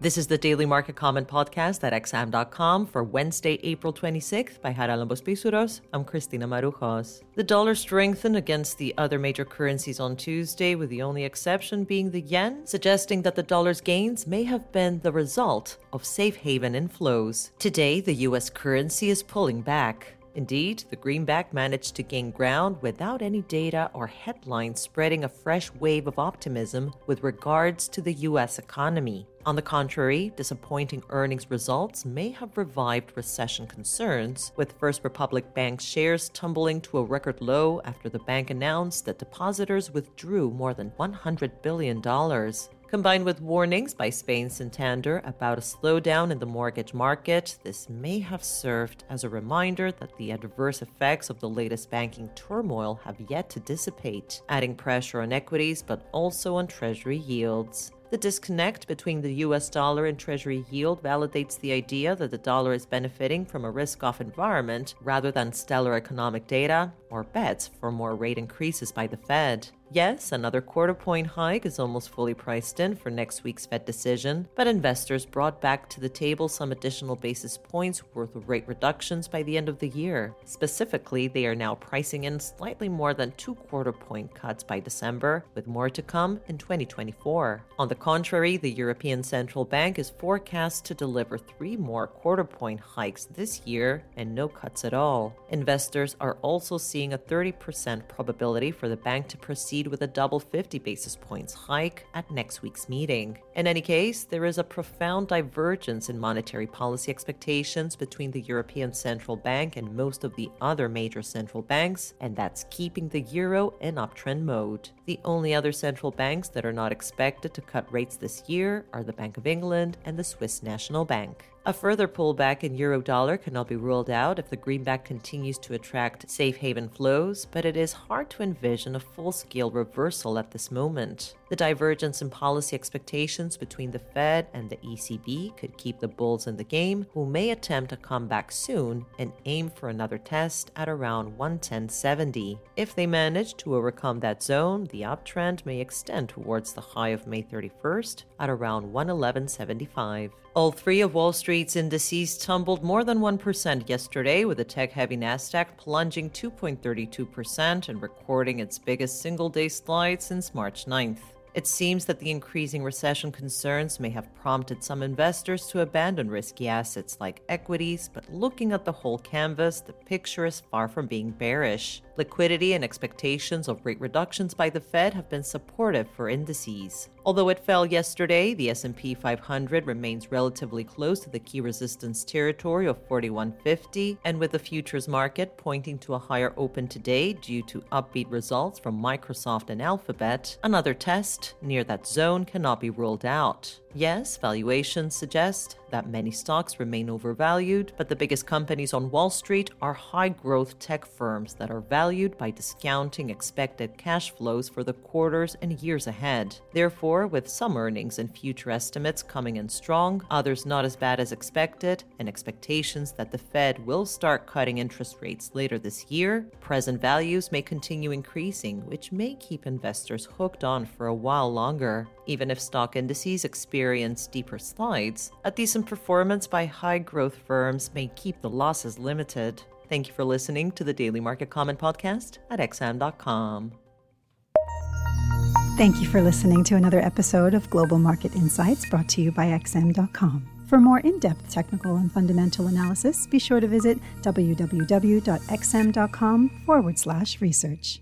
This is the Daily Market Comment Podcast at XM.com for Wednesday, April 26th by Charalambos Pissouros. I'm Christina Marujos. The dollar strengthened against the other major currencies on Tuesday, with the only exception being the yen, suggesting that the dollar's gains may have been the result of safe haven inflows. Today, the US currency is pulling back. Indeed, the greenback managed to gain ground without any data or headlines spreading a fresh wave of optimism with regards to the US economy. On the contrary, disappointing earnings results may have revived recession concerns, with First Republic Bank shares tumbling to a record low after the bank announced that depositors withdrew more than $100 billion. Combined with warnings by Spain Santander about a slowdown in the mortgage market, this may have served as a reminder that the adverse effects of the latest banking turmoil have yet to dissipate, adding pressure on equities but also on treasury yields. The disconnect between the US dollar and Treasury yield validates the idea that the dollar is benefiting from a risk off environment rather than stellar economic data or bets for more rate increases by the Fed. Yes, another quarter point hike is almost fully priced in for next week's Fed decision, but investors brought back to the table some additional basis points worth of rate reductions by the end of the year. Specifically, they are now pricing in slightly more than two quarter point cuts by December, with more to come in 2024. On the contrary, the European Central Bank is forecast to deliver three more quarter point hikes this year and no cuts at all. Investors are also seeing a 30% probability for the bank to proceed proceed with a double 50 basis points hike at next week's meeting. In any case, there is a profound divergence in monetary policy expectations between the European Central Bank and most of the other major central banks, and that's keeping the euro in uptrend mode. The only other central banks that are not expected to cut rates this year are the Bank of England and the Swiss National Bank. A further pullback in euro dollar cannot be ruled out if the greenback continues to attract safe haven flows, but it is hard to envision a full scale reversal at this moment. The divergence in policy expectations between the Fed and the ECB could keep the bulls in the game, who may attempt a comeback soon and aim for another test at around 110.70. If they manage to overcome that zone, the uptrend may extend towards the high of May 31st at around 111.75. All three of Wall Street's indices tumbled more than 1% yesterday, with the tech heavy NASDAQ plunging 2.32% and recording its biggest single day slide since March 9th. It seems that the increasing recession concerns may have prompted some investors to abandon risky assets like equities, but looking at the whole canvas, the picture is far from being bearish. Liquidity and expectations of rate reductions by the Fed have been supportive for indices. Although it fell yesterday, the S&P 500 remains relatively close to the key resistance territory of 4150, and with the futures market pointing to a higher open today due to upbeat results from Microsoft and Alphabet, another test near that zone cannot be ruled out. Yes, valuations suggest that many stocks remain overvalued, but the biggest companies on Wall Street are high growth tech firms that are valued by discounting expected cash flows for the quarters and years ahead. Therefore, with some earnings and future estimates coming in strong, others not as bad as expected, and expectations that the Fed will start cutting interest rates later this year, present values may continue increasing, which may keep investors hooked on for a while longer. Even if stock indices experience deeper slides, a decent performance by high growth firms may keep the losses limited. Thank you for listening to the Daily Market Comment Podcast at XM.com. Thank you for listening to another episode of Global Market Insights brought to you by XM.com. For more in depth technical and fundamental analysis, be sure to visit www.xm.com forward slash research.